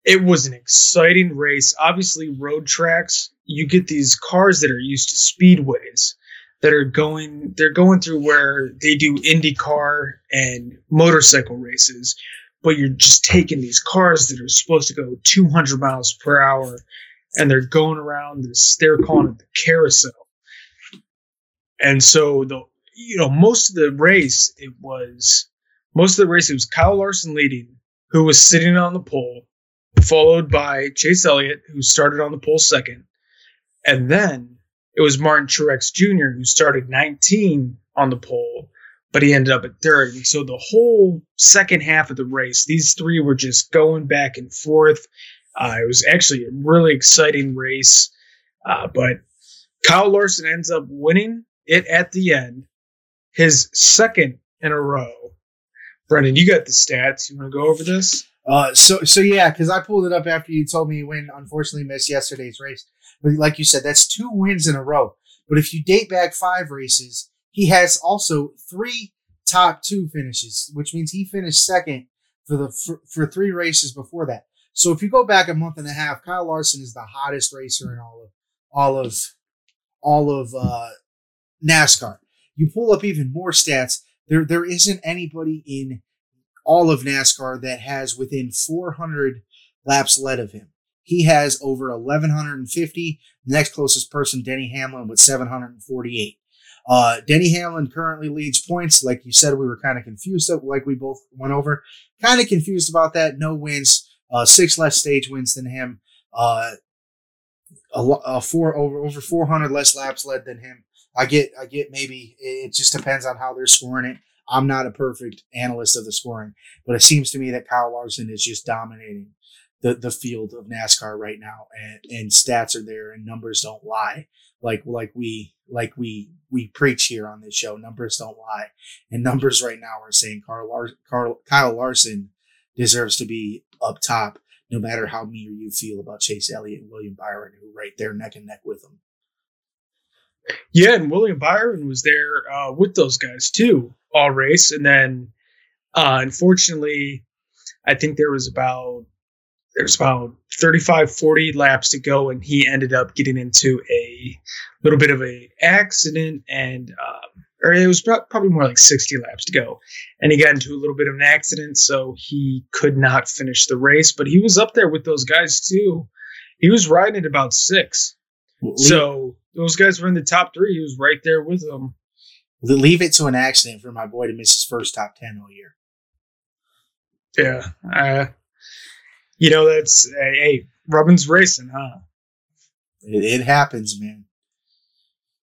it was an exciting race. Obviously, road tracks, you get these cars that are used to speedways that are going they're going through where they do IndyCar and motorcycle races, but you're just taking these cars that are supposed to go 200 miles per hour and they're going around this they're calling it the carousel. And so the you know most of the race it was most of the race it was Kyle Larson leading who was sitting on the pole followed by Chase Elliott, who started on the pole second. And then it was Martin Truex Jr., who started 19 on the pole, but he ended up at third. And so the whole second half of the race, these three were just going back and forth. Uh, it was actually a really exciting race. Uh, but Kyle Larson ends up winning it at the end, his second in a row. Brendan, you got the stats. You want to go over this? Uh, so so yeah, because I pulled it up after you told me when unfortunately missed yesterday's race. But like you said, that's two wins in a row. But if you date back five races, he has also three top two finishes, which means he finished second for the for, for three races before that. So if you go back a month and a half, Kyle Larson is the hottest racer in all of all of all of uh, NASCAR. You pull up even more stats. There there isn't anybody in all of NASCAR that has within 400 laps led of him. He has over 1150. The next closest person, Denny Hamlin, with 748. Uh, Denny Hamlin currently leads points. Like you said, we were kind of confused, like we both went over. Kind of confused about that. No wins, uh, six less stage wins than him. Uh, a, a four over over 400 less laps led than him. I get, I get. Maybe it just depends on how they're scoring it. I'm not a perfect analyst of the scoring, but it seems to me that Kyle Larson is just dominating the, the field of NASCAR right now, and, and stats are there, and numbers don't lie. Like like we like we we preach here on this show, numbers don't lie, and numbers right now are saying Carl, Lar- Carl Kyle Larson deserves to be up top, no matter how mean you feel about Chase Elliott and William Byron, who are right there neck and neck with him. Yeah, and William Byron was there uh, with those guys too, all race. And then, uh, unfortunately, I think there was about there's about 35, 40 laps to go, and he ended up getting into a little bit of a accident, and um, or it was probably more like 60 laps to go, and he got into a little bit of an accident, so he could not finish the race. But he was up there with those guys too. He was riding at about six, so those guys were in the top three. He was right there with them. Leave it to an accident for my boy to miss his first top ten all year. Yeah, uh, you know that's hey, hey Robin's racing, huh? It, it, happens, man.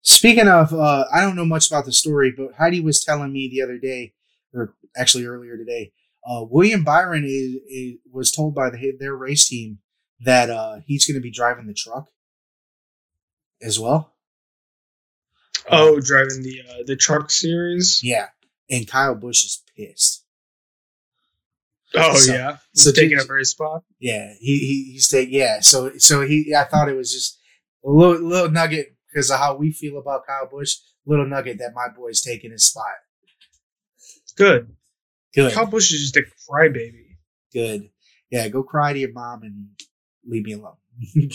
Speaking of, uh, I don't know much about the story, but Heidi was telling me the other day, or actually earlier today, uh, William Byron is, is, was told by the, their race team that uh, he's going to be driving the truck as well. Oh, driving the uh, the truck series. Yeah, and Kyle Busch is pissed. Oh so, yeah, he's so taking up his spot. Yeah, he, he he's taking yeah. So so he I thought it was just a little little nugget because of how we feel about Kyle Busch. Little nugget that my boy's taking his spot. Good. Good. Kyle Busch is just a crybaby. Good. Yeah, go cry to your mom and leave me alone. <laughs>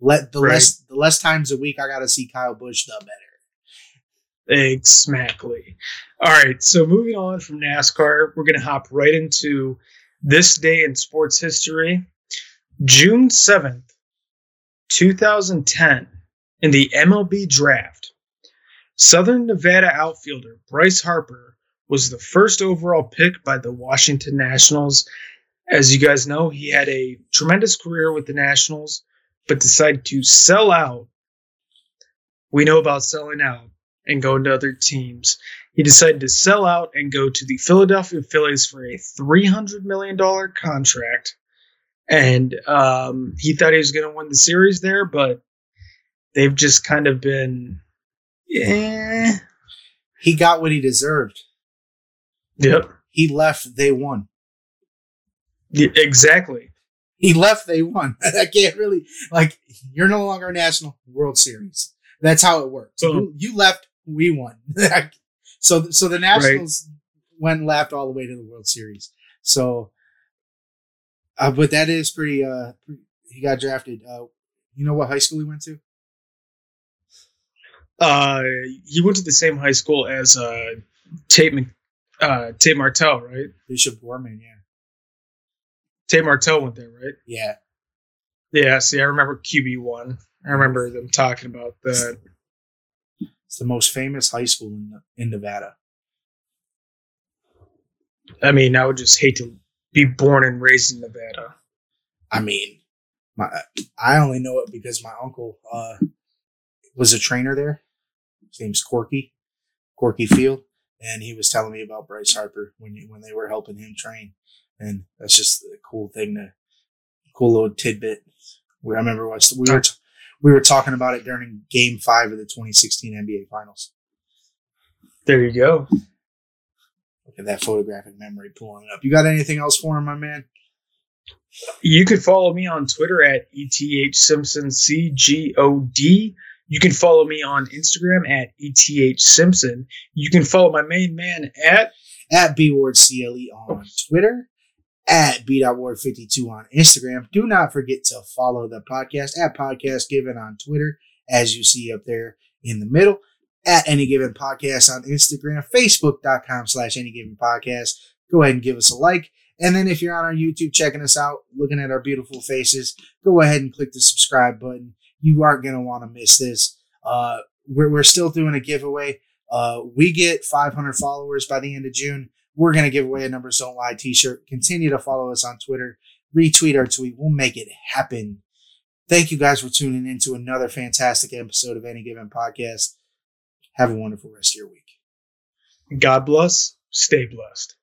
Let the right. less the less times a week I got to see Kyle Busch, the better. Exactly. All right. So moving on from NASCAR, we're going to hop right into this day in sports history. June 7th, 2010, in the MLB draft, Southern Nevada outfielder Bryce Harper was the first overall pick by the Washington Nationals. As you guys know, he had a tremendous career with the Nationals, but decided to sell out. We know about selling out and going to other teams. He decided to sell out and go to the Philadelphia Phillies for a $300 million contract. And um, he thought he was going to win the series there, but they've just kind of been, yeah. He got what he deserved. Yep. He left, they won. Yeah, exactly. He left, they won. <laughs> I can't really, like, you're no longer a National World Series. That's how it works. So, you, you left, we won. <laughs> so so the Nationals right. went left all the way to the World Series. So, uh, but that is pretty. Uh, he got drafted. Uh, you know what high school he went to? Uh, he went to the same high school as uh, Tate, uh, Tate Martell, right? Bishop Gorman, yeah. Tate Martell went there, right? Yeah. Yeah. See, I remember QB one. I remember them talking about that. It's the most famous high school in, in Nevada. I mean, I would just hate to be born and raised in Nevada. I mean, my I only know it because my uncle uh, was a trainer there. His name's Corky, Corky Field, and he was telling me about Bryce Harper when when they were helping him train, and that's just a cool thing to, cool little tidbit. We I remember watching. we were we were talking about it during Game Five of the 2016 NBA Finals. There you go. Look at that photographic memory pulling up. You got anything else for him, my man? You can follow me on Twitter at ETH Simpson CGOD. You can follow me on Instagram at ETH Simpson. You can follow my main man at at B Ward CLE on Twitter. At b.ward52 on Instagram. Do not forget to follow the podcast at Podcast Given on Twitter, as you see up there in the middle. At Any Given Podcast on Instagram, Facebook.com slash Any Given Podcast. Go ahead and give us a like. And then if you're on our YouTube checking us out, looking at our beautiful faces, go ahead and click the subscribe button. You aren't going to want to miss this. Uh, we're, we're still doing a giveaway. Uh, we get 500 followers by the end of June. We're going to give away a Numbers Don't Lie t shirt. Continue to follow us on Twitter. Retweet our tweet. We'll make it happen. Thank you guys for tuning in to another fantastic episode of Any Given Podcast. Have a wonderful rest of your week. God bless. Stay blessed.